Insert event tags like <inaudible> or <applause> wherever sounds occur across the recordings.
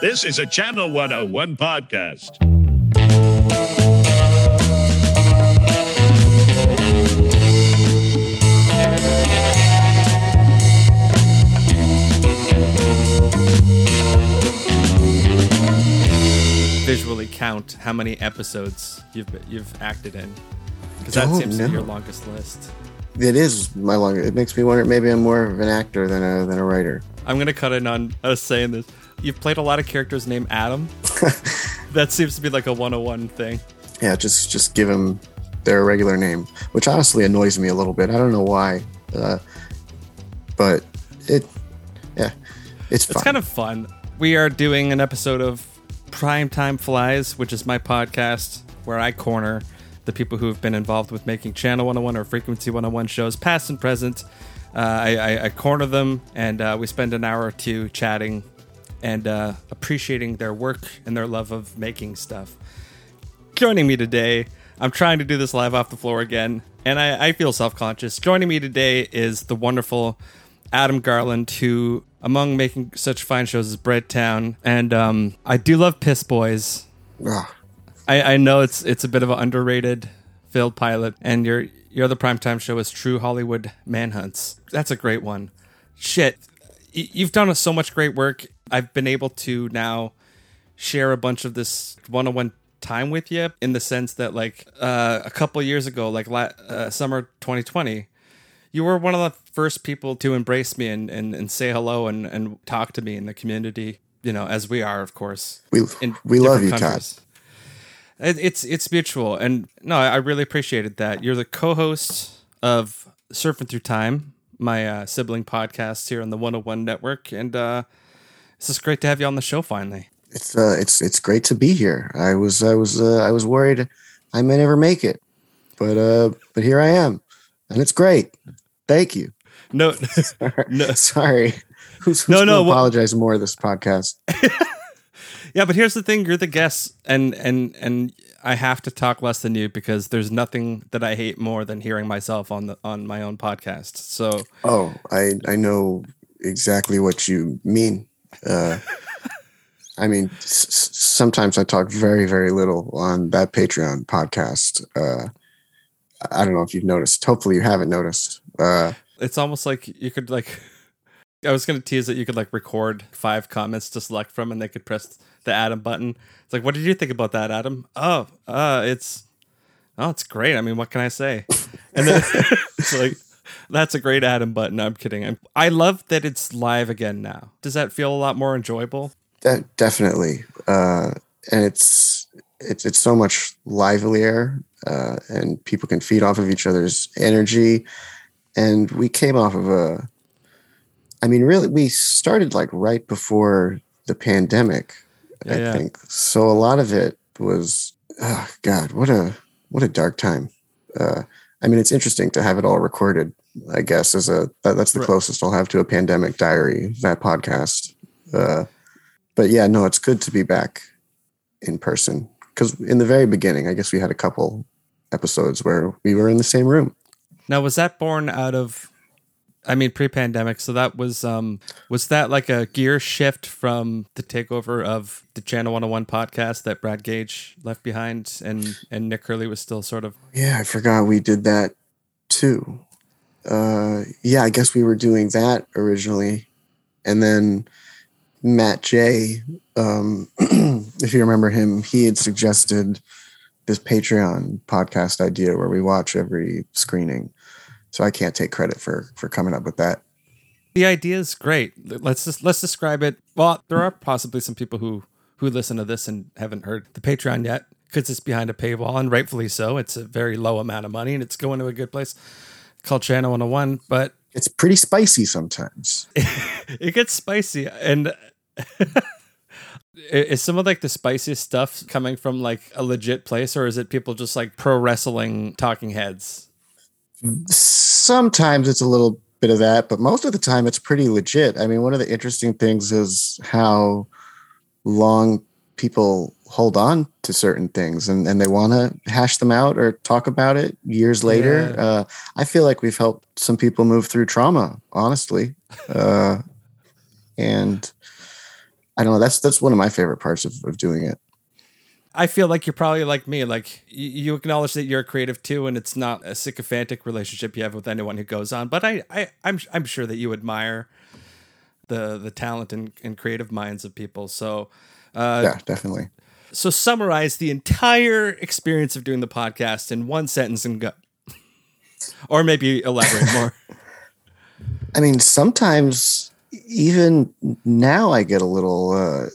This is a Channel 101 podcast. visually count how many episodes you've you've acted in because that Don't seems to be your longest list. It is my longer. It makes me wonder. Maybe I'm more of an actor than a than a writer. I'm gonna cut in on us saying this. You've played a lot of characters named Adam. <laughs> that seems to be like a 101 thing. Yeah, just just give them their regular name, which honestly annoys me a little bit. I don't know why, uh, but it, yeah, it's fun. It's kind of fun. We are doing an episode of Primetime Flies, which is my podcast where I corner the people who have been involved with making Channel 101 or Frequency 101 shows, past and present. Uh, I, I, I corner them, and uh, we spend an hour or two chatting and uh, appreciating their work and their love of making stuff. Joining me today, I'm trying to do this live off the floor again, and I, I feel self conscious. Joining me today is the wonderful Adam Garland, who, among making such fine shows as Bread Town, and um, I do love Piss Boys. Ugh. I, I know it's it's a bit of an underrated failed pilot, and your your other primetime show is True Hollywood Manhunts. That's a great one. Shit, you've done so much great work. I've been able to now share a bunch of this one-on-one time with you in the sense that like uh, a couple years ago, like la- uh, summer 2020, you were one of the first people to embrace me and, and, and say hello and, and talk to me in the community. You know, as we are, of course. We we love you, countries. It, it's it's mutual, and no, I really appreciated that. You're the co-host of Surfing Through Time, my uh, sibling podcast here on the 101 Network, and uh, it's just great to have you on the show finally. It's uh, it's it's great to be here. I was I was uh, I was worried I may never make it, but uh, but here I am, and it's great. Thank you. No, <laughs> No. Sorry. Who's, who's No, no, no, no. Apologize more of this podcast. <laughs> yeah, but here's the thing: you're the guest, and and and I have to talk less than you because there's nothing that I hate more than hearing myself on the on my own podcast. So Oh, I I know exactly what you mean. Uh, I mean, s- sometimes I talk very very little on that Patreon podcast. Uh, I don't know if you've noticed. Hopefully, you haven't noticed. Uh, it's almost like you could like I was gonna tease that you could like record five comments to select from and they could press the Adam button. It's like, what did you think about that, Adam? Oh, uh, it's oh, it's great. I mean, what can I say? <laughs> And then it's like that's a great Adam button. I'm kidding. I'm, I love that it's live again now. Does that feel a lot more enjoyable? de- definitely, uh, and it's it's it's so much livelier, uh, and people can feed off of each other's energy. And we came off of a, I mean, really, we started like right before the pandemic, Yeah, I yeah. think. So a lot of it was, oh God, what a what a dark time. Uh, I mean, it's interesting to have it all recorded. I guess as a that, that's the Right. closest I'll have to a pandemic diary. That podcast. Uh, but yeah, no, it's good to be back in person because in the very beginning, I guess we had a couple episodes where we were in the same room. Now, was that born out of? I mean, pre-pandemic. So that was um was that like a gear shift from the takeover of the Channel 101 podcast that Brad Gage left behind, and and Nick Hurley was still sort of Yeah, I forgot we did that too. Uh, yeah, I guess we were doing that originally, and then Matt J. Um, <clears throat> if you remember him, he had suggested this Patreon podcast idea where we watch every screening. So I can't take credit for for coming up with that. the idea is great. Let's just let's describe it. Well, there are possibly some people who who listen to this and haven't heard the Patreon yet because it's behind a paywall, and rightfully so. It's a very low amount of money, and it's going to a good place called Channel 101. But It's pretty spicy sometimes. <laughs> it gets spicy and <laughs> is some of like the spiciest stuff coming from like a legit place or is it people just like pro wrestling talking heads sometimes it's a little bit of that, but most of the time it's pretty legit. I mean, one of the interesting things is how long people hold on to certain things and, and they want to hash them out or talk about it years later. Yeah. Uh, I feel like we've helped some people move through trauma, honestly. Uh, and I don't know. That's that's one of my favorite parts of, of doing it. I feel like you're probably like me. Like you, you acknowledge that you're a creative too, and it's not a sycophantic relationship you have with anyone who goes on. But I, I I'm I'm sure that you admire the the talent and, and creative minds of people. So uh, yeah, definitely. So summarize the entire experience of doing the podcast in one sentence and go, <laughs> or maybe elaborate <laughs> more. I mean, sometimes even now I get a little uh,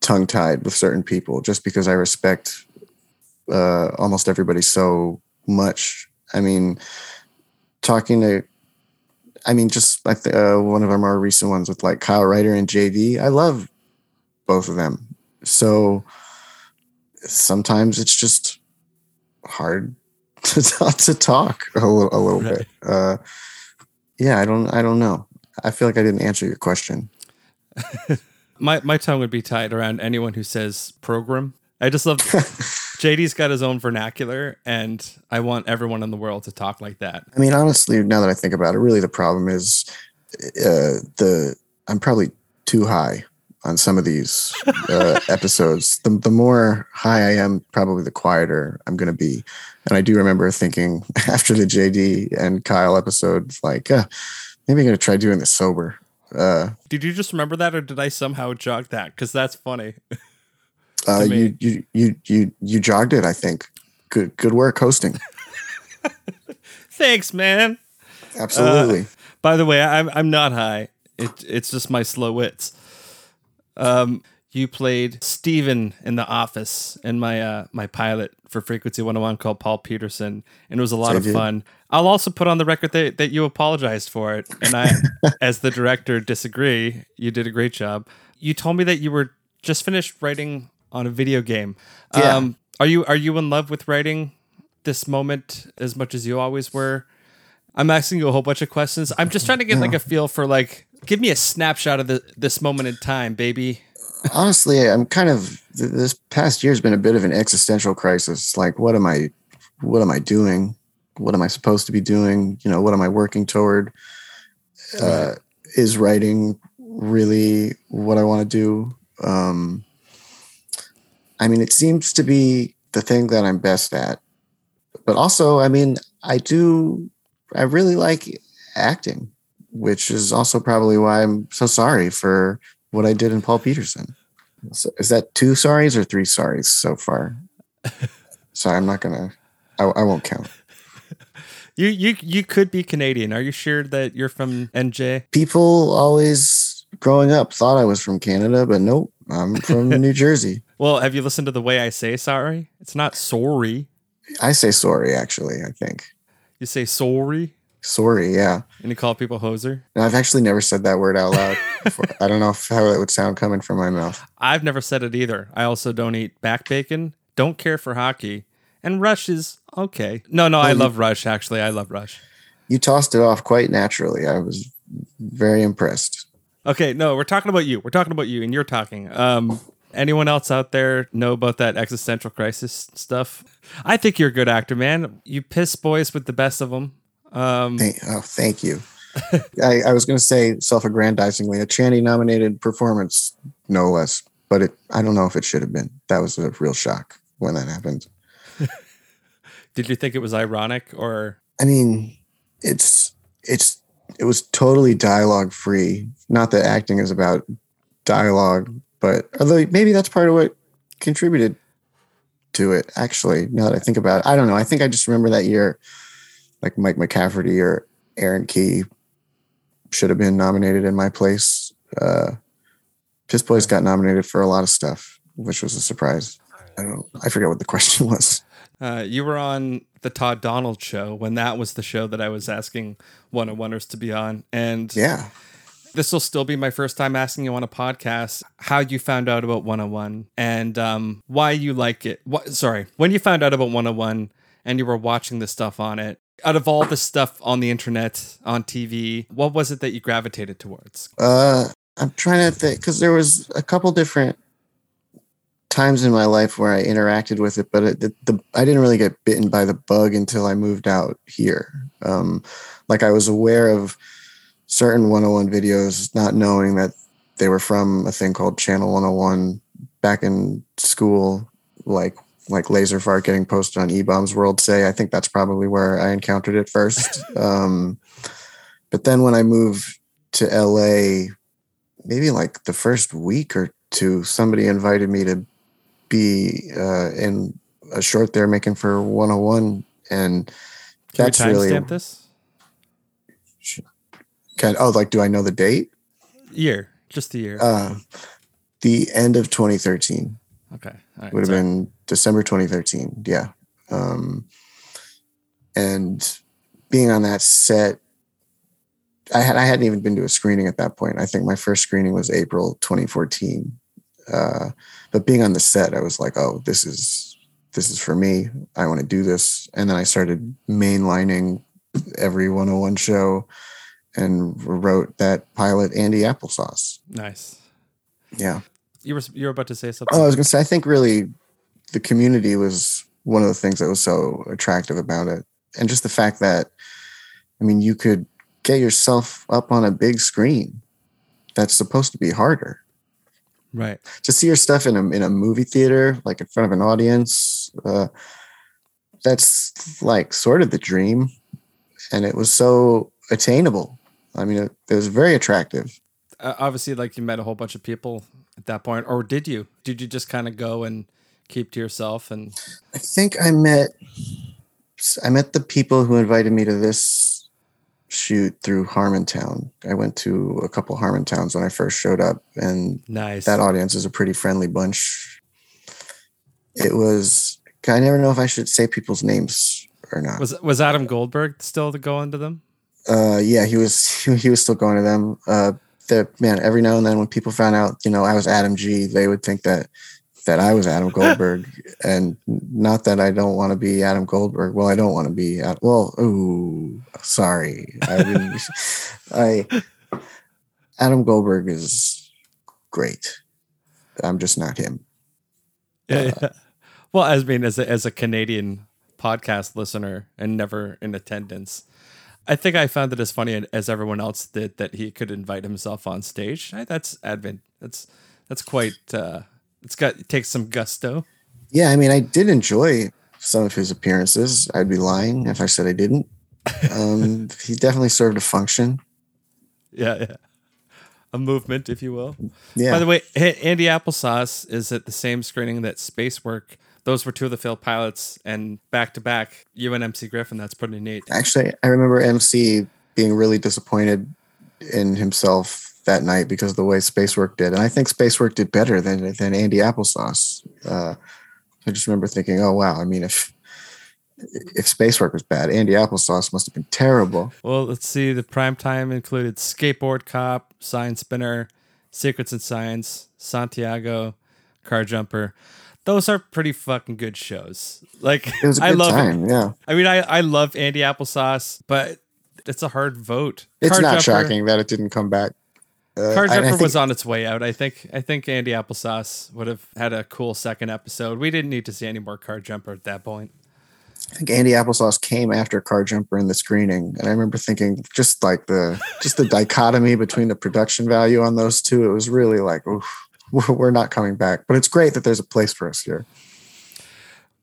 tongue tied with certain people just because I respect uh, almost everybody so much. I mean, talking to, I mean, just like th- uh, one of our more recent ones with like Kyle Ryder and JD. I love both of them. So sometimes it's just hard <laughs> to, to talk a little, a little right. bit. Uh, yeah, I don't, I don't know. I feel like I didn't answer your question. <laughs> my my tongue would be tied around anyone who says program. I just love <laughs> JD's got his own vernacular, and I want everyone in the world to talk like that. I mean, honestly, now that I think about it, really the problem is uh, the I'm probably too high on some of these uh, <laughs> episodes. The, the more high I am, probably the quieter I'm going to be. And I do remember thinking <laughs> after the JD and Kyle episode, like, uh, maybe I'm going to try doing this sober. Uh, did you just remember that, or did I somehow jog that? Because that's funny. <laughs> uh, you, you you you you jogged it. I think. Good good work hosting. <laughs> Thanks, man. Absolutely. Uh, by the way, I'm I'm not high. It it's just my slow wits. Um, you played Steven in The Office in my uh, my pilot for Frequency 101 called Paul Peterson, and it was a lot of fun. I'll also put on the record that, that you apologized for it, and I, <laughs> as the director, disagree. You did a great job. You told me that you were just finished writing on a video game. Yeah. Um, are you are you in love with writing this moment as much as you always were? I'm asking you a whole bunch of questions. I'm just trying to get like a <laughs> feel for like give me a snapshot of the, this moment in time, baby. Honestly, I'm kind of this past year has been a bit of an existential crisis. Like, what am I, what am I doing? What am I supposed to be doing? You know, what am I working toward? Uh, is writing really what I want to do? Um, I mean, it seems to be the thing that I'm best at, but also, I mean, I do, I really like acting which is also probably why I'm so sorry for what I did in Paul Peterson. So is that two sorries or three sorries so far? <laughs> Sorry, I'm not gonna. I, I won't count. <laughs> You you you could be Canadian. Are you sure that you're from NJ? People always growing up thought I was from Canada, but nope, I'm from <laughs> New Jersey. Well, have you listened to the way I say sorry? It's not sorry. I say sorry actually, I think. You say sorry? Sorry, yeah. And you call people hoser? I've actually never said that word out loud before. <laughs> I don't know if, how it would sound coming from my mouth. I've never said it either. I also don't eat back bacon, don't care for hockey, and Rush is okay. No, no, I love Rush, actually. I love Rush. You tossed it off quite naturally. I was very impressed. Okay, no, we're talking about you. We're talking about you, and you're talking. Um, anyone else out there know about that existential crisis stuff? I think you're a good actor, man. You piss boys with the best of them. Um, thank, oh, thank you. I, I, was going to say self-aggrandizingly a Channy nominated performance, no less. But it, I don't know if it should have been. That was a real shock when that happened. <laughs> Did you think it was ironic or? I mean, it's it's it was totally dialogue free. Not that acting is about dialogue, but although maybe that's part of what contributed to it. Actually, now that I think about it, I don't know. I think I just remember that year like Mike McCafferty or Aaron Key should have been nominated in my place. Uh, Piss Boys got nominated for a lot of stuff, which was a surprise. I don't. I forget what the <laughs> question was. Uh, you were on the Todd Donald show when that was the show that I was asking one oneers to be on, and yeah, this will still be my first time asking you on a podcast how you found out about 101 and um, why you like it. What, sorry, when you found out about 101 and you were watching the stuff on it, out of all the stuff on the internet, on TV, what was it that you gravitated towards? Uh, I'm trying to think because there was a couple different times in my life where I interacted with it, but it, the, the, I didn't really get bitten by the bug until I moved out here. Um, like I was aware of certain 101 videos, not knowing that they were from a thing called Channel 101 back in school, like like laser fart getting posted on eBaum's World Say. I think that's probably where I encountered it first. <laughs> um, but then when I moved to LA, maybe like the first week or two, somebody invited me to be uh, in a short they're making for 101. And Can that's really this kind oh, like, do I know the date? year? Just the year. Uh, the end of 2013 okay. Right. would have sorry. been December 2013. Yeah. Um, and being on that set, I had I hadn't even been to a screening at that point. I think my first screening was April 2014. Uh, but being on the set, I was like, oh, this is this is for me. I want to do this. And then I started mainlining every 101 show and wrote that pilot Andy Applesauce. Nice. Yeah. You were you were about to say something. Oh, I was gonna say, I think really the community was one of the things that was so attractive about it. And just the fact that, I mean, you could get yourself up on a big screen that's supposed to be harder. right. To see your stuff in a, in a movie theater, like in front of an audience, uh, that's like sort of the dream. And it was so attainable. I mean, it, it was very attractive. Uh, obviously, like you met a whole bunch of people at that point, or did you? Did you just kind of go and keep to yourself? And I think I met I met the people who invited me to this shoot through Harmontown. I went to a couple Harmontowns when I first showed up, and nice. that audience is a pretty friendly bunch. It was I never know if I should say people's names or not. was was Adam Goldberg still going to them? Uh, yeah, he was <laughs> he was still going to them. Uh, the man every now and then when people found out, you know, I was Adam G, they would think that that I was Adam <laughs> Goldberg, and not that I don't want to be Adam Goldberg. Well, I don't want to be. Ad- Well, ooh, sorry, I. <laughs> I Adam Goldberg is great. I'm just not him. Yeah. yeah. Well, as I mean, as a, as a Canadian podcast listener and never in attendance, I think I found it as funny as everyone else did that he could invite himself on stage. That's advent. That's that's quite. uh It's got it takes some gusto. Yeah, I mean, I did enjoy some of his appearances. I'd be lying if I said I didn't. <laughs> Um, he definitely served a function. Yeah, yeah. A movement, if you will. Yeah. By the way, Andy Applesauce is at the same screening that Spacework. Those were two of the failed pilots, and back to back, you and MC Griffin. That's pretty neat. Actually, I remember MC being really disappointed in himself that night because of the way Spacework did, and I think Spacework did better than than Andy Applesauce. Uh, I just remember thinking, "Oh wow!" I mean, if if Spacework was bad, Andy Applesauce must have been terrible. Well, let's see. The prime time included Skateboard Cop, Sign Spinner, Secrets and Science, Santiago, Car Jumper. Those are pretty fucking good shows. Like It was a <laughs> I good love time. Yeah, I mean, I I love Andy Applesauce, but it's a hard vote. it's Car not Jumper- shocking that it didn't come back. Uh, Car and I Jumper think- was on its way out. I think I think Andy Applesauce would have had a cool second episode. We didn't need to see any more Car Jumper at that point. I think Andy Applesauce came after Car Jumper in the screening, and I remember thinking just like the just the dichotomy between the production value on those two. It was really like, oof, we're not coming back. But it's great that there's a place for us here.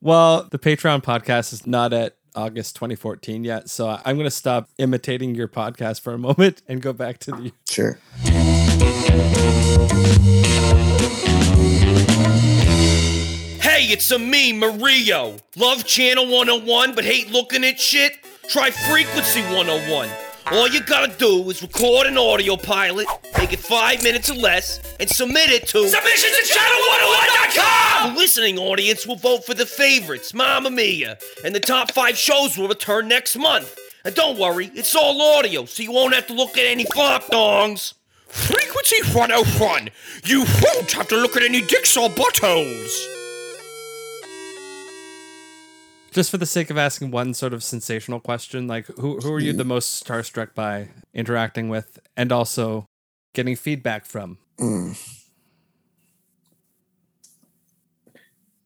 Well, the Patreon podcast is not at August 2014 yet, so I'm going to stop imitating your podcast for a moment and go back to the. <laughs> Sure. Hey, it's a me, Mario. Love Channel 101 but hate looking at shit? Try Frequency 101. All you gotta do is record an audio pilot, make it five minutes or less, and submit it to submissions at channel101.com! The listening audience will vote for the favorites, Mamma Mia, and the top five shows will return next month. And don't worry, it's all audio, so you won't have to look at any flop dongs. Frequency 101. You won't have to look at any dicks or buttholes. Just for the sake of asking one sort of sensational question, like who who are you the most starstruck by interacting with, and also getting feedback from? Mm.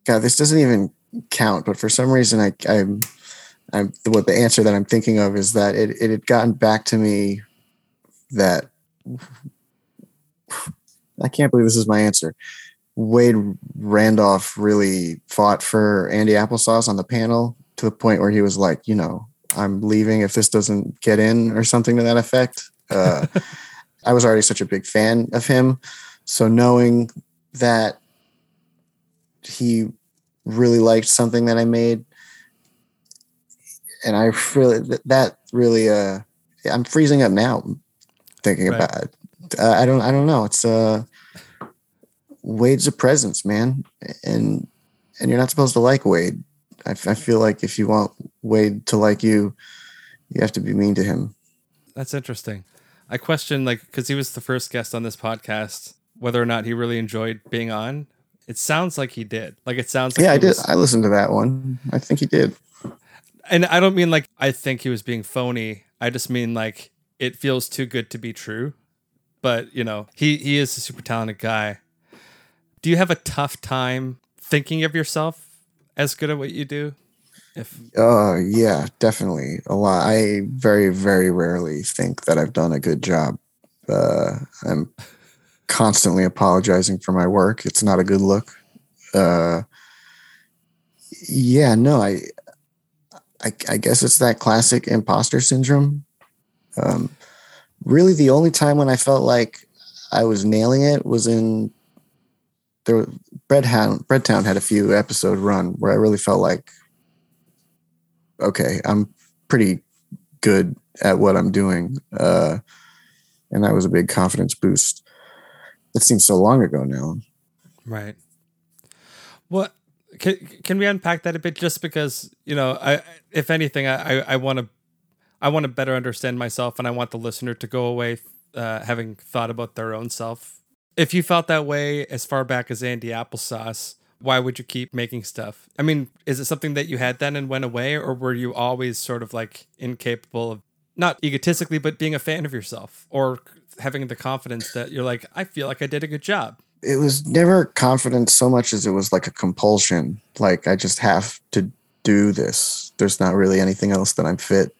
God, this doesn't even count. But for some reason, I, I'm, I'm what the answer that I'm thinking of is that it it had gotten back to me that <sighs> I can't believe this is my answer. Wade Randolph really fought for Andy Applesauce on the panel to the point where he was like, you know, I'm leaving if this doesn't get in or something to that effect. Uh, <laughs> I was already such a big fan of him. So knowing that he really liked something that I made, and I really, that really, uh, I'm freezing up now thinking right. about it. Uh, I don't, I don't know. It's, uh, Wade's a presence, man. And, and you're not supposed to like Wade. I, I feel like if you want Wade to like you, you have to be mean to him. That's interesting. I question like because he was the first guest on this podcast, whether or not he really enjoyed being on. It sounds like he did. Like it sounds. like Yeah, I was, did. I listened to that one. I think he did. And I don't mean like I think he was being phony. I just mean like it feels too good to be true. But you know, he he is a super talented guy. Do you have a tough time thinking of yourself as good at what you do? If uh yeah, definitely a lot. I very very rarely think that I've done a good job. Uh, I'm constantly apologizing for my work. It's not a good look. Uh, yeah, no, I, I, I guess it's that classic imposter syndrome. Um, really, the only time when I felt like I was nailing it was in there. Breadhound, Breadtown had a few episode run where I really felt like okay, I'm pretty good at what I'm doing. Uh, and that was a big confidence boost. That seems so long ago now. Right. What can can we unpack that a bit? Just because you know, I if anything, I I want to I want to better understand myself, and I want the listener to go away uh, having thought about their own self. If you felt that way as far back as Andy Applesauce, why would you keep making stuff? I mean, is it something that you had then and went away, or were you always sort of like incapable of not egotistically, but being a fan of yourself or having the confidence that you're like, I feel like I did a good job? It was never confidence so much as it was like a compulsion. Like, I just have to do this. There's not really anything else that I'm fit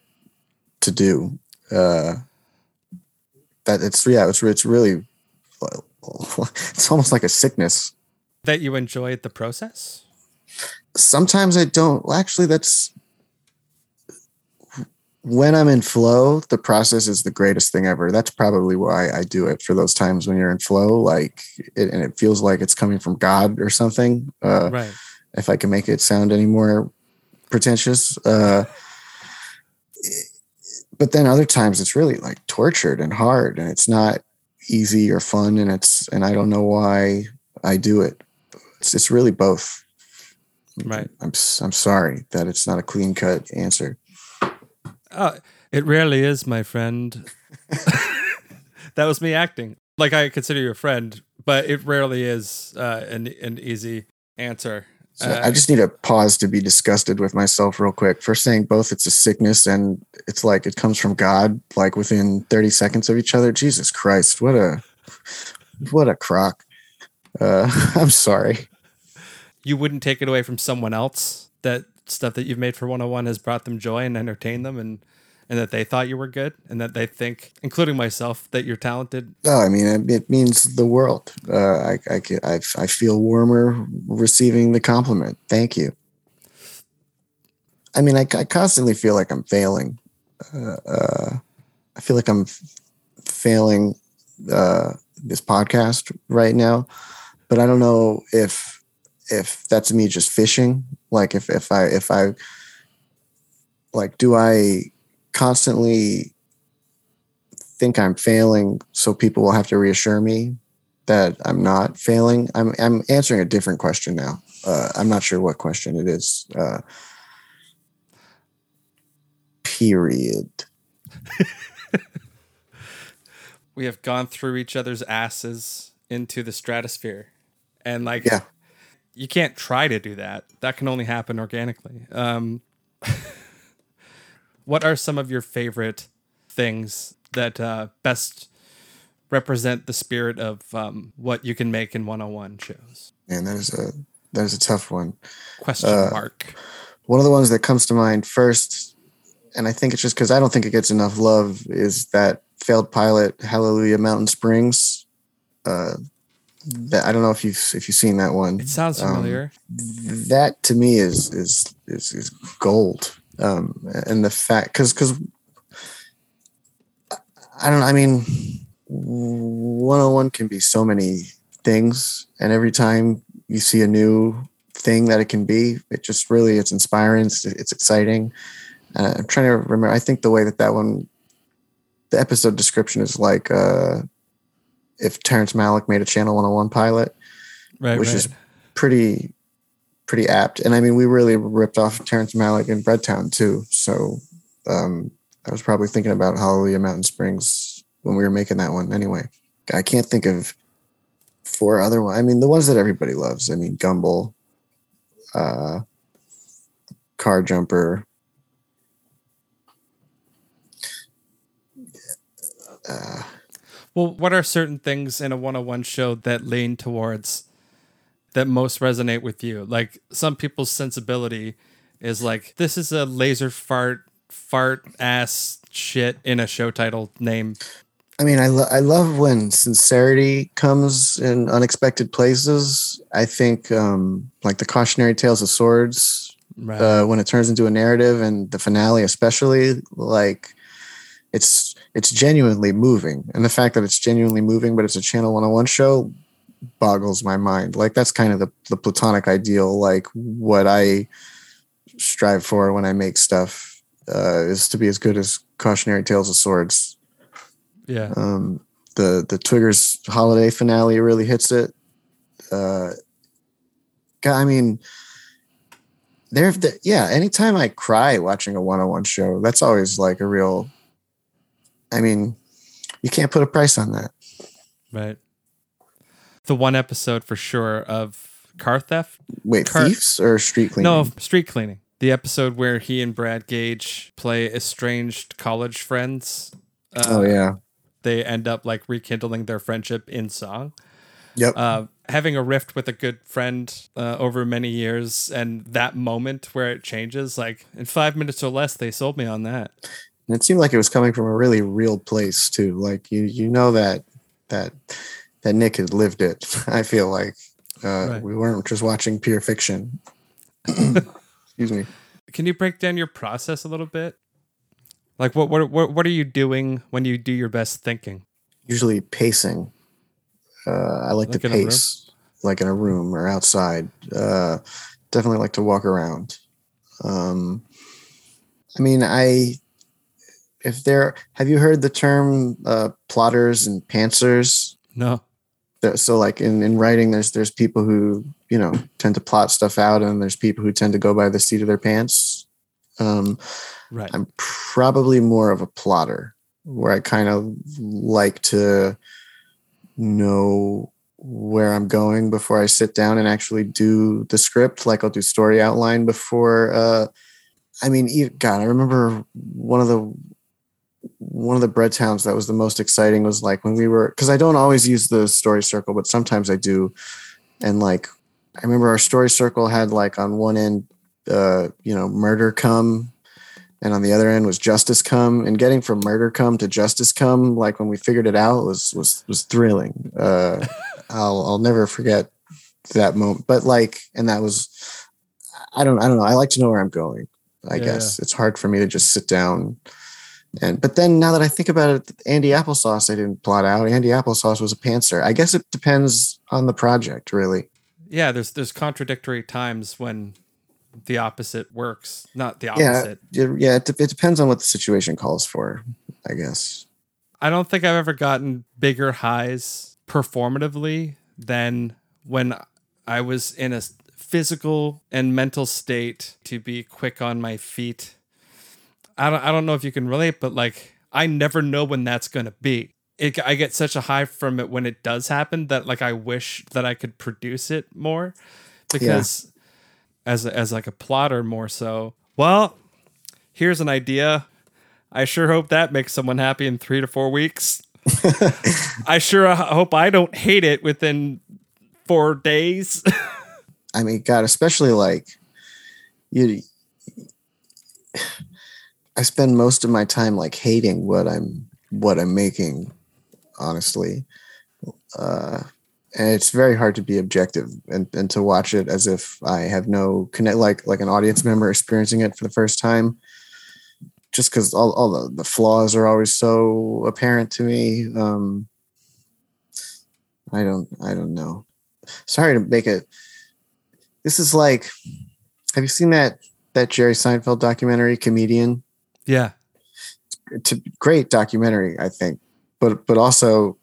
to do. Uh, that it's, yeah, it's, it's really, <laughs> it's almost like a sickness that you enjoyed the process? Sometimes I don't. Well, actually, that's when I'm in flow, the process is the greatest thing ever. That's probably why I do it for those times when you're in flow, like, it, and it feels like it's coming from God or something. Uh, right. If I can make it sound any more pretentious. Uh, but then other times it's really like tortured and hard and it's not easy or fun and it's, and I don't know why I do it it's it's really both. Right. I'm I'm sorry that it's not a clean cut answer. Uh, it rarely is, my friend. <laughs> that was me acting. Like I consider you a friend, but it rarely is uh, an an easy answer. So uh, I just need a pause to be disgusted with myself real quick for saying both it's a sickness and it's like it comes from God, like within 30 seconds of each other. Jesus Christ, what a what a crock. Uh, <laughs> I'm sorry. You wouldn't take it away from someone else that stuff that you've made for 101 has brought them joy and entertained them and and that they thought you were good and that they think including myself that you're talented. No i mean it means the world. Uh, I, I, I, I feel warmer receiving the compliment. Thank you. I mean i, I constantly feel like i'm failing. Uh, uh, i feel like i'm failing uh, this podcast right now but I don't know if if that's me just fishing. Like if if I if I like do I constantly think I'm failing so people will have to reassure me that I'm not failing? I'm I'm answering a different question now. Uh, I'm not sure what question it is. Uh, period. <laughs> we have gone through each other's asses into the stratosphere and like yeah you can't try to do that that can only happen organically um <laughs> what are some of your favorite things that uh best represent the spirit of um what you can make in 101 shows? And there's a there's a tough one. Question uh, mark. one of the ones that comes to mind first and i think it's just because i don't think it gets enough love is that failed pilot hallelujah mountain springs. Uh that I don't know if you've if you've seen that one. It sounds Um, familiar. that to me is is is, is gold um and the fact because because i don't know i mean 101 can be so many things and every time you see a new thing that it can be it just really it's inspiring it's, it's exciting uh, i'm trying to remember i think the way that that one the episode description is like uh if terrence malick made a channel 101 pilot Right, which right. is pretty pretty apt. And I mean, we really ripped off Terrence Malick in Breadtown too. So um, I was probably thinking about Hallelujah Mountain Springs when we were making that one. Anyway, I can't think of four other ones. I mean, the ones that everybody loves. I mean, Gumball, uh, Car Jumper. Uh, Well, what are certain things in a one-on-one show that lean towards that most resonate with you? Like some people's sensibility is like this is a laser fart fart ass shit in a show title name. I mean, I, lo- I love when sincerity comes in unexpected places. I think um, like the cautionary tales of swords, Right. uh, when it turns into a narrative and the finale, especially like it's it's genuinely moving. And the fact that it's genuinely moving, but it's a channel 101 show boggles my mind. Like that's kind of the, the platonic ideal, like what I strive for when I make stuff uh, is to be as good as cautionary tales of swords yeah. um, the the Twiggers holiday finale really hits it. Uh, I mean, there. the- Yeah, anytime I cry watching a one-on-one show, that's always like a real. I mean, you can't put a price on that. Right. The one episode for sure of car theft. Wait, Car- thieves or street cleaning? No, street cleaning. The episode where he and Brad Gage play estranged college friends. Uh, Oh yeah. They end up like rekindling their friendship in song. Yep. uh, having a rift with a good friend uh, over many years and that moment where it changes like in five minutes or less they sold me on that And it seemed like it was coming from a really real place too. Like you, you know that that that Nick had lived it. <laughs> I feel like uh, Right. we weren't just watching pure fiction. <laughs> Excuse me. can you break down your process a little bit like what what what, what are you doing when you do your best thinking Usually pacing. Uh, I like Like to in a room? pace, like in a room or outside. Uh, definitely like to walk around. Um, I mean, I if there have you heard the term uh, plotters and pantsers? no There- so like in, in writing there's there's people who you know tend to plot stuff out and there's people who tend to go by the seat of their pants. Um right. I'm probably more of a plotter where i kind of like to know where i'm going before i sit down and actually do the script. Like i'll do story outline before uh i mean god i remember one of the one of the bread towns that was the most exciting was like when we were because I don't always use the story circle, but sometimes I do. And like I remember our story circle had like on one end uh, you know, murder come and on the other end was justice come. And getting from murder come to justice come, like when we figured it out was was was thrilling. Uh <laughs> I'll I'll never forget that moment. But like and that was I don't I don't know. I like to know where I'm going. I Yeah, guess it's hard for me to just sit down and but then now that I think about it, Andy Applesauce I didn't plot out. Andy Applesauce was a pantser. I guess it depends on the project, really. yeah there's there's contradictory times when the opposite works not the opposite yeah. yeah, It, it depends on what the situation calls for. I guess. I don't think I've ever gotten bigger highs performatively than when I was in a physical and mental state to be quick on my feet. I don't I don't know if you can relate, but like I never know when that's going to be. It, I get such a high from it when it does happen that like I wish that I could produce it more because as a, as like a plotter more so. Well, here's an idea. I sure hope that makes someone happy in 3 to 4 weeks. <laughs> I sure uh, hope I don't hate it within 4 days. <laughs> I mean, God, especially like you. I spend most of my time like hating what I'm what I'm making, honestly, uh, and it's very hard to be objective and, and to watch it as if I have no connect like like an audience member experiencing it for the first time. Just because all, all the, the flaws are always so apparent to me. Um, I don't I don't know. Sorry to make it. This is like, have you seen that that Jerry Seinfeld documentary, Comedian? Yeah. It's a great documentary, I think, but but also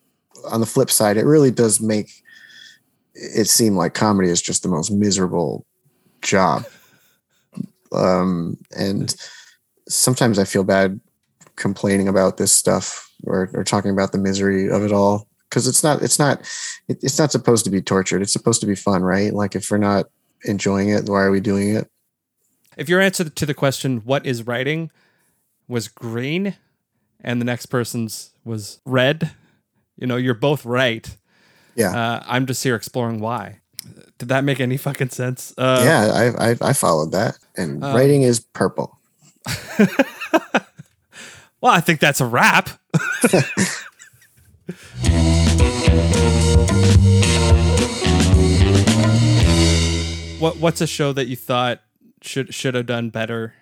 on the flip side, it really does make it seem like comedy is just the most miserable job. <laughs> Um, and sometimes I feel bad complaining about this stuff or, or talking about the misery of it all because it's not it's not it, it's not supposed to be tortured. It's supposed to be fun right? Like if we're not enjoying it why are we doing it? If your answer to the question, what is writing, was green and the next person's was red, you know, you're both right. yeah Uh, I'm just here exploring why. Did that make any fucking sense? Uh, yeah I, I i followed that and Um, writing is purple <laughs> Well, I think that's a wrap. <laughs> what What's a show that you thought should should have done better?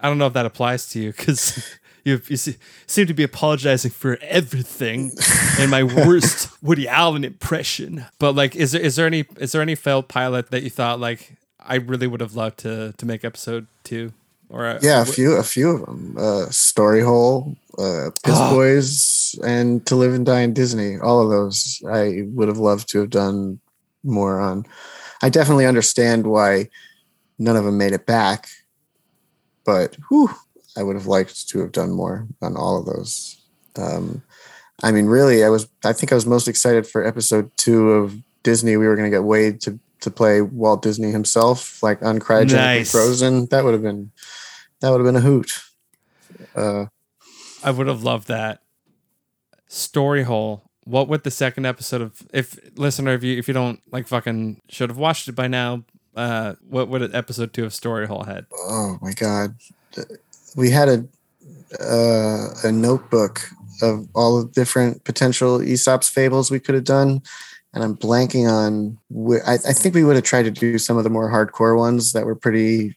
I don't know if that applies to you because <laughs> you you se- seem to be apologizing for everything <laughs> in my worst Woody Allen impression. But like, is there is there any is there any failed pilot that you thought like I really would have loved to to make episode two? Or uh, yeah a few a few of them uh story hole uh piss Oh. boys and to live and die in disney all of those i would have loved to have done more on i definitely understand why none of them made it back but whew, i would have liked to have done more on all of those um i mean really i was i think i was most excited for episode two of disney we were going to get wade to to play walt disney himself like uncryogenically Nice. frozen that would have been that would have been a hoot uh I would have loved that. Story hole. What would the second episode of if listener if you if you don't like fucking should have watched it by now, uh what would episode two of Story Hole had? oh my god. We had a uh, a notebook of all the different potential aesop's fables we could have done and i'm blanking on wh- I, I think we would have tried to do some of the more hardcore ones that were pretty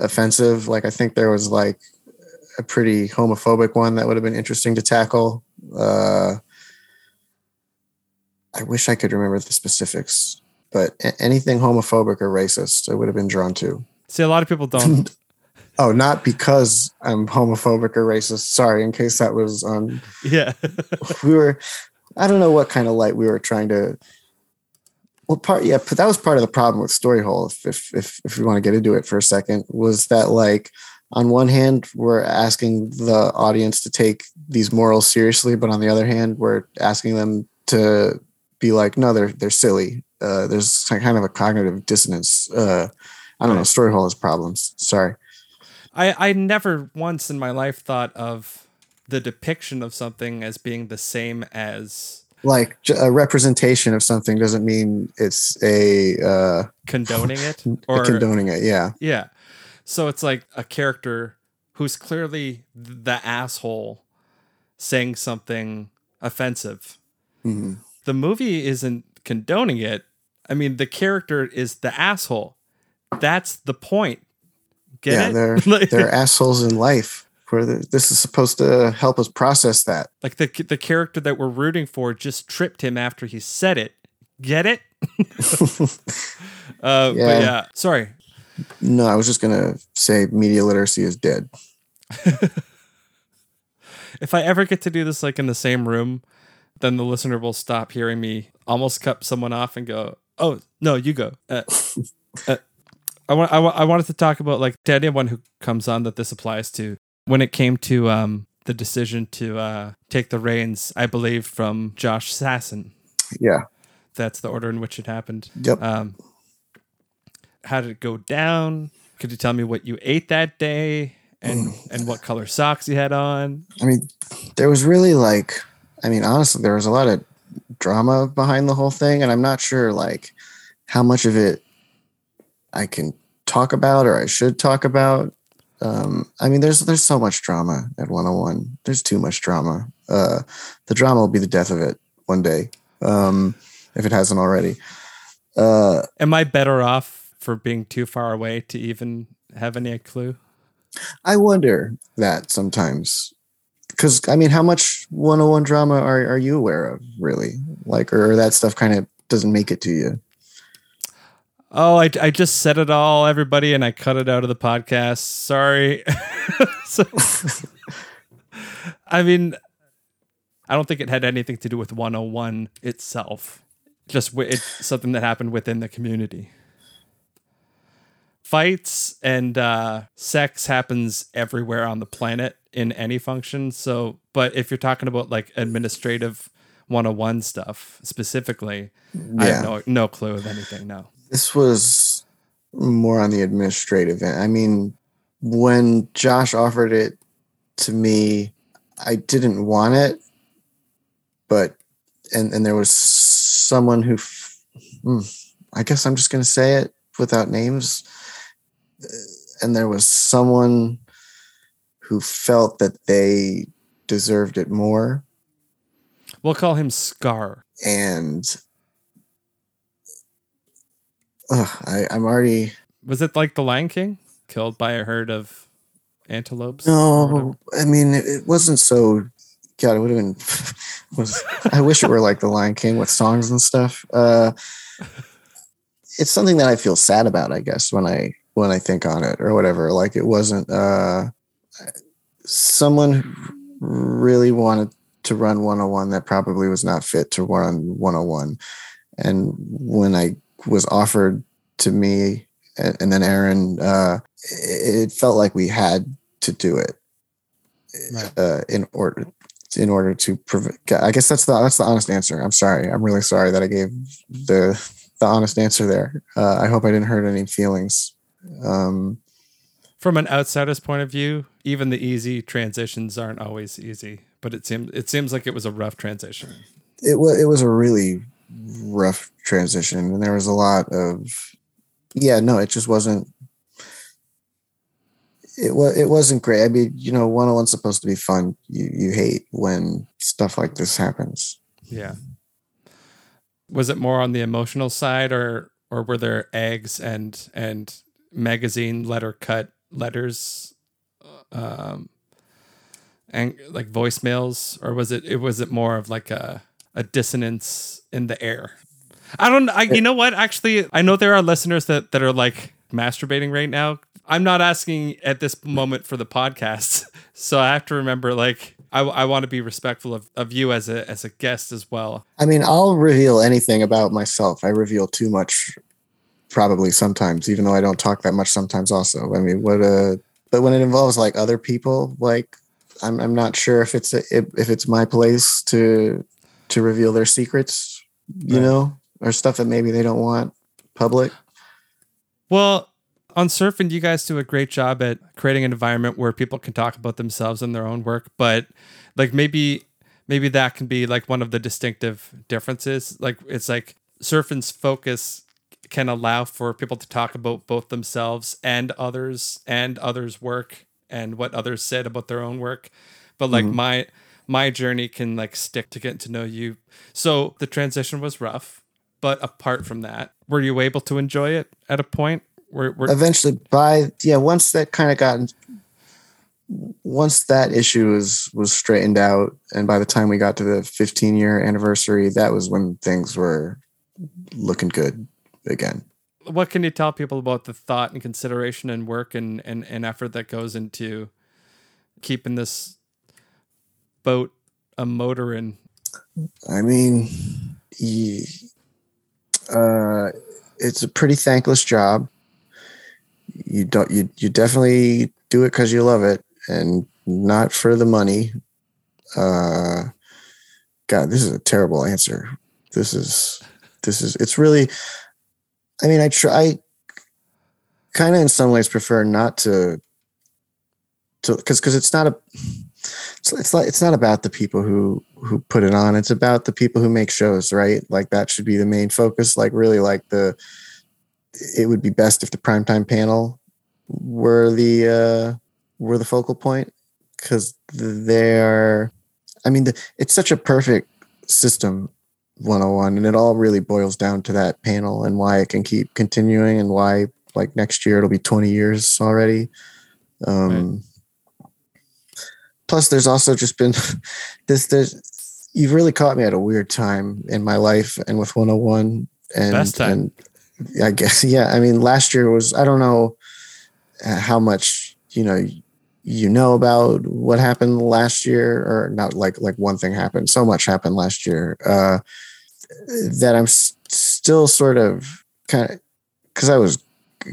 offensive. Like i think there was like a pretty homophobic one that would have been interesting to tackle. Uh i wish i could remember the specifics but anything homophobic or racist i would have been drawn to See, a lot of people <laughs> don't. Oh, not because I'm homophobic or racist. Sorry, in case that was on. yeah, <laughs> We were, I don't know what kind of light we were trying to. Well, part yeah, but that was part of the problem with Storyhole. If if if, if we want to get into it for a second, was that like on one hand we're asking the audience to take these morals seriously, but on the other hand we're asking them to be like, no, they're they're silly. Uh, there's kind of a cognitive dissonance. Uh, I don't know. Story Hole has problems. Sorry. I I never once in my life thought of the depiction of something as being the same as like a representation of something doesn't mean it's a uh condoning it <laughs> or condoning it yeah Yeah. So it's like a character who's clearly the asshole saying something offensive. Mhm. The movie isn't condoning it. I mean, the character is the asshole. That's the point. Get yeah it? they're <laughs> they're assholes in life where the, this is supposed to help us process that like the the character that we're rooting for just tripped him after he said it. Get it? <laughs> <laughs> uh, But Yeah. yeah, sorry. no i was just gonna say media literacy is dead if I ever get to do this like in the same room, then the listener will stop hearing me almost cut someone off and go, "Oh no, you go." Uh, uh, I want I, wa- I wanted to talk about like to anyone who comes on that this applies to when it came to um the decision to uh take the reins. I believe from Josh Sasson. yeah That's the order in which it happened. yep Um, how did it go down? Could you tell me what you ate that day and and what color socks you had on? i mean there was really like i mean honestly there was a lot of drama behind the whole thing and i'm not sure like how much of it i can talk about or i should talk about um i mean there's there's so much drama at 101 there's too much drama uh the drama will be the death of it one day um if it hasn't already. Uh, Am I better off for being too far away to even have any clue? I wonder that sometimes. Because, I mean, how much 101 drama are, are you aware of, really? Like, or that stuff kind of doesn't make it to you? Oh, I, I just said it all, everybody, and I cut it out of the podcast. Sorry. <laughs> so, I mean, I don't think it had anything to do with 101 itself. Just wi- it's something that happened within the community. Fights and uh, sex happens everywhere on the planet in any function. So, but if you're talking about like administrative 101 stuff specifically, I Yeah. have no no clue of anything. No. This was more on the administrative end. I mean, when Josh offered it to me, I didn't want it, but and and there was someone who, f- hmm, I guess I'm just gonna say it without names, and there was someone who felt that they deserved it more, We'll call him Scar. and ugh, I, I'm already Was it like the Lion King, killed by a herd of antelopes? No, I mean it, it wasn't so. God, it would have been. <laughs> Was I wish it were like the Lion King with songs and stuff. Uh, it's something that I feel sad about, I guess, when I when I think on it or whatever. Like it wasn't uh, someone really wanted to run 101 that probably was not fit to run 101. And when I was offered to me and, then Aaron, uh, it, it felt like we had to do it Right. uh, in order in order to prevent. I guess that's the that's the honest answer. I'm sorry. I'm really sorry that I gave the the honest answer there. Uh, I hope I didn't hurt any feelings. Um, From an outsider's point of view, even the easy transitions aren't always easy. But it seems it seems like it was a rough transition. it was it was a really rough transition, and there was a lot of yeah. No, it just wasn't. It was it wasn't great. I mean, you know, one on one's supposed to be fun. You you hate when stuff like this happens. Yeah. Was it more on the emotional side, or or were there eggs and and magazine letter cut letters, um, and like voicemails, or was it it was it more of like a a dissonance in the air? I don't. I you know what? Actually, I know there are listeners that that are like masturbating right now. I'm not asking at this moment for the podcast, <laughs> so I have to remember like I, I want to be respectful of, of you as a as a guest as well. I mean, I'll reveal anything about myself. I reveal too much, probably sometimes, even though I don't talk that much sometimes. Also, I mean, what uh but when it involves like other people, like I'm I'm not sure if it's a, if, if it's my place to to reveal their secrets, you Right. know, or stuff that maybe they don't want public. Well, on surfing, you guys do a great job at creating an environment where people can talk about themselves and their own work. But like maybe maybe that can be like one of the distinctive differences. Like it's like surfing's focus can allow for people to talk about both themselves and others and others' work and what others said about their own work. But like mm-hmm. my my journey can like stick to getting to know you. So the transition was rough, but apart from that, were you able to enjoy it at a point? Where, where Eventually, by yeah, once that kind of got once that issue was was straightened out, and by the time we got to the 15 year anniversary, that was when things were looking good again. what can you tell people about the thought and consideration and work and, and, and effort that goes into keeping this boat a motor motoring? I mean, uh, it's a pretty thankless job. You don't you you definitely do it because you love it and not for the money. Uh, God, this is a terrible answer. This is this is it's really. I mean, I try. Kind of in some ways prefer not to. To because because it's not a. It's, it's like it's not about the people who who put it on. It's about the people who make shows, right? Like that should be the main focus. Like really, like the. It would be best if the primetime panel were the uh were the focal point because they're. I mean, the, it's such a perfect system 101 and it all really boils down to that panel and why it can keep continuing and why like next year it'll be 20 years already. Um plus there's also just been <laughs> this there's you've really caught me at a weird time in my life and with 101 and and i guess <laughs> yeah i mean last year was i don't know uh, how much you know you know about what happened last year or not like like one thing happened so much happened last year uh that i'm s- still sort of kind of because i was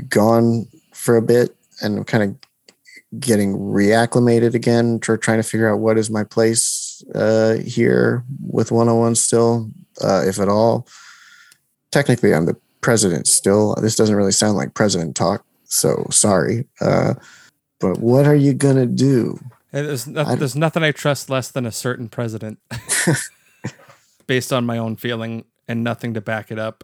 gone for a bit and i'm kind of getting reacclimated again tr- trying to figure out what is my place uh here with 101 still uh if at all. Technically i'm the president still. This doesn't really sound like president talk so sorry uh but what are you gonna do And There's, no, there's nothing I trust less than a certain president, <laughs> based on my own feeling and nothing to back it up.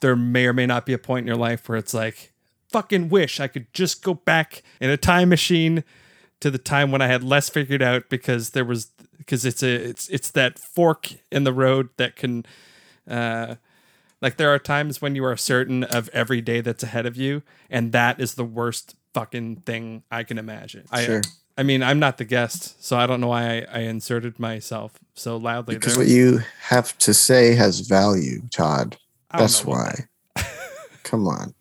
There may or may not be a point in your life where it's like, fucking wish I could just go back in a time machine to the time when I had less figured out because there was because it's a it's it's that fork in the road that can uh like there are times when you are certain of every day that's ahead of you and that is the worst fucking thing I can imagine. I Sure. I mean, I'm not the guest, so I don't know why I, I inserted myself so loudly because there. what you have to say has value todd that's why <laughs> come on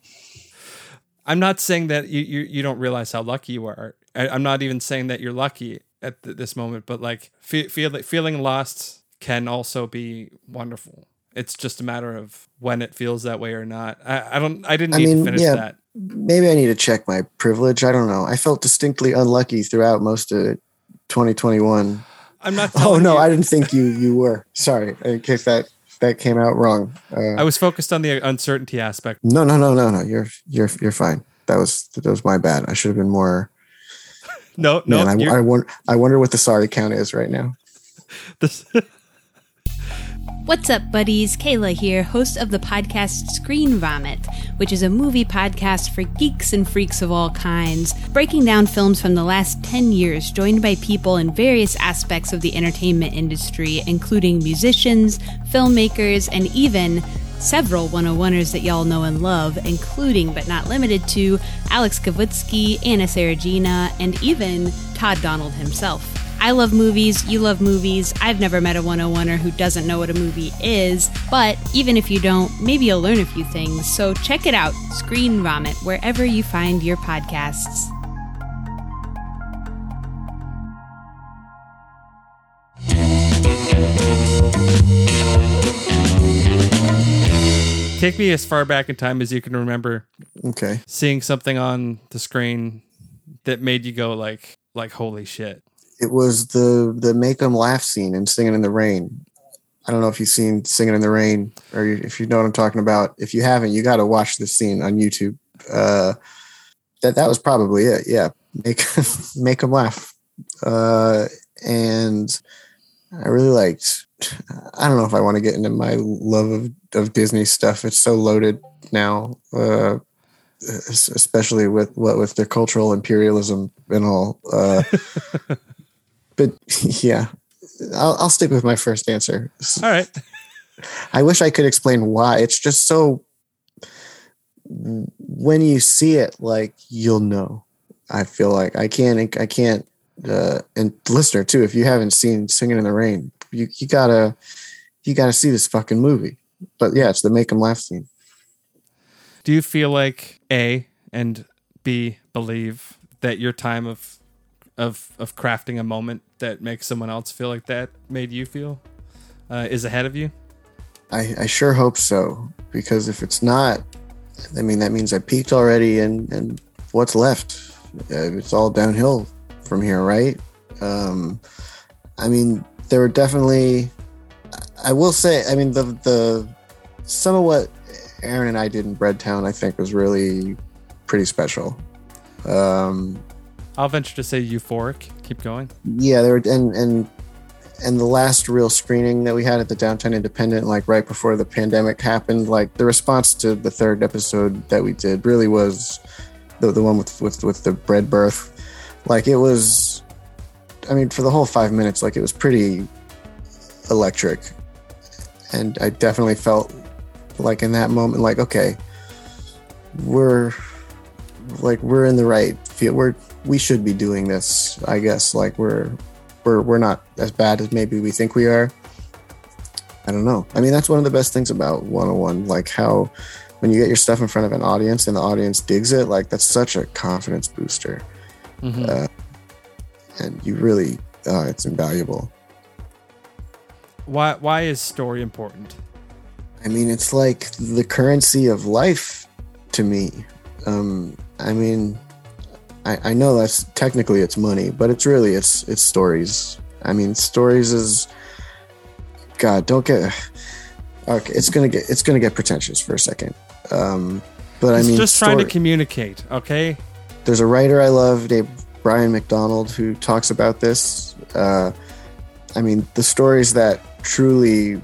I'm not saying that you, you you don't realize how lucky you are. I, I'm not even saying that you're lucky at th- this moment, but like fe- feel, feeling lost can also be wonderful. It's just a matter of when it feels that way or not. I, I don't. I didn't I need mean, to finish yeah. that. Maybe I need to check my privilege. I don't know. I felt distinctly unlucky throughout most of 2021. I'm not. Oh no, you- I didn't think you you were. Sorry, in case that that came out wrong. Uh, I was focused on the uncertainty aspect. no, no, no, no, no. You're you're you're fine. That was that was my bad. I should have been more. <laughs> No, no. Man, I, I, won- I wonder what the sorry count is right now. <laughs> this- What's up, buddies? Kayla here, host of the podcast Screen Vomit, which is a movie podcast for geeks and freaks of all kinds, breaking down films from the last 10 years, joined by people in various aspects of the entertainment industry, including musicians, filmmakers, and even several 101ers that y'all know and love, including but not limited to Alex Kavutsky, Anna Saragina, and even Todd Donald himself. I love movies, you love movies. I've never met a 101er who doesn't know what a movie is, but even if you don't, maybe you'll learn a few things. So check it out, Screen Vomit, wherever you find your podcasts. take me as far back in time as you can remember, Okay. seeing something on the screen that made you go like, like holy shit. It was the the make them laugh scene in Singing in the Rain. I don't know if you've seen Singing in the Rain or if you know what I'm talking about. If you haven't, you got to watch this scene on YouTube. Uh, that that was probably it. Yeah, make <laughs> make them laugh. Uh, and I really liked. I don't know if I want to get into my love of, of Disney stuff. It's so loaded now, uh, especially with what with their cultural imperialism and all. <laughs> But <laughs> yeah, I'll, I'll stick with my first answer. All right. <laughs> I wish I could explain why. It's just so when you see it, like you'll know. I feel like I can't. I can't. Uh, and listener too, if you haven't seen Singing in the Rain, you you gotta you gotta see this fucking movie. But yeah, it's the make 'em laugh scene. Do you feel like A and B believe that your time of of of crafting a moment that makes someone else feel like that made you feel uh, is ahead of you? I, I sure hope so because if it's not, I mean that means I peaked already, and and what's left? Uh, it's all downhill from here, right? Um, I mean, there were definitely. I will say, I mean the the some of what Aaron and I did in Breadtown, I think, was really pretty special. Um, I'll venture to say euphoric. Keep going. yeah, there were and and and the last real screening that we had at the Downtown Independent, like right before the pandemic happened, like the response to the third episode that we did really was the the one with with with the bread birth. Like it was, I mean, for the whole five minutes, like it was pretty electric, and I definitely felt like in that moment, like okay, we're like we're in the right field. We're we should be doing this. I guess like we're we're we're not as bad as maybe we think we are. I don't know. I mean, that's one of the best things about 101, like how when you get your stuff in front of an audience and the audience digs it, like that's such a confidence booster. Mm-hmm. Uh, and you really, uh, it's invaluable. Why why is story important? I mean, it's like the currency of life to me. Um, I mean, I, I know that's technically it's money, but it's really it's it's stories. I mean, stories is God. Don't get okay. It's gonna get it's gonna get pretentious for a second. Um, but It's I mean, just trying to communicate, okay? there's a writer I love named Brian McDonald who talks about this. Uh, I mean, the stories that truly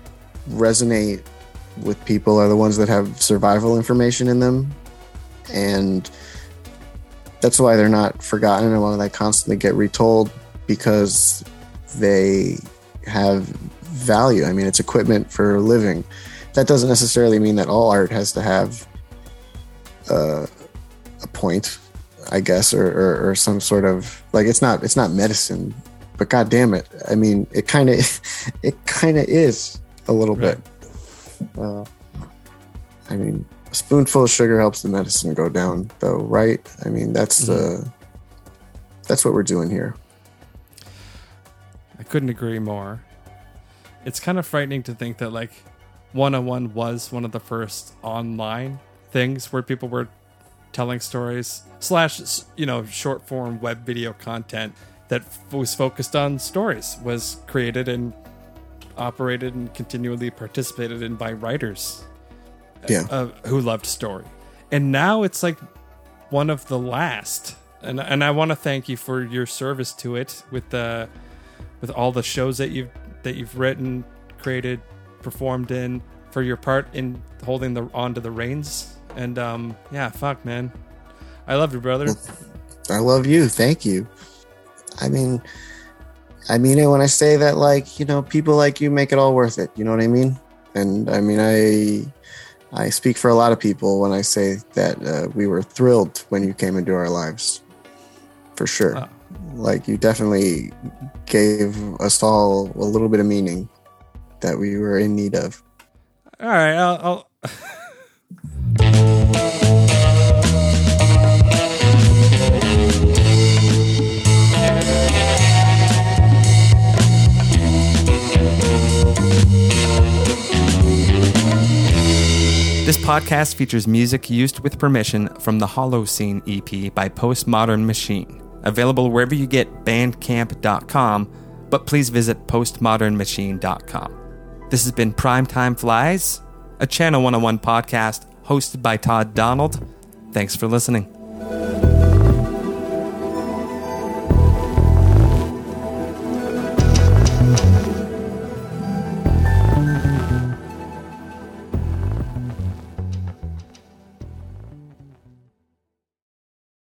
resonate with people are the ones that have survival information in them, and that's why they're not forgotten and why they constantly get retold because they have value. I mean, it's equipment for living. That doesn't necessarily mean that all art has to have uh, a point I guess, or, or, or some sort of like it's not it's not medicine, but god damn it, I mean it kind of <laughs> it kind of is a little Right. bit. Uh, I mean, spoonful of sugar helps the medicine go down, though, right? I mean that's the mm-hmm. that's what we're doing here. I couldn't agree more. It's kind of frightening to think that like 101 was one of the first online things where people were telling stories slash you know short form web video content that f- was focused on stories was created and operated and continually participated in by writers Yeah. uh, who loved story and now it's like one of the last and and I want to thank you for your service to it with the with all the shows that you've that you've written, created, performed in, for your part in holding the onto the reins. And um, yeah, fuck, man, I love you, brother. I love you. Thank you. I mean, I mean it when I say that, like, you know, people like you make it all worth it. You know what I mean? And I mean, I, I speak for a lot of people when I say that uh, we were thrilled when you came into our lives, for sure. Oh. Like, you definitely gave us all a little bit of meaning that we were in need of. All right, I'll. I'll <laughs> podcast features music used with permission from the Holocene EP by Postmodern Machine, available wherever you get bandcamp.com, but please visit postmodernmachine.com. This has been Primetime Flies, a Channel 101 podcast hosted by Todd Donald. Thanks for listening.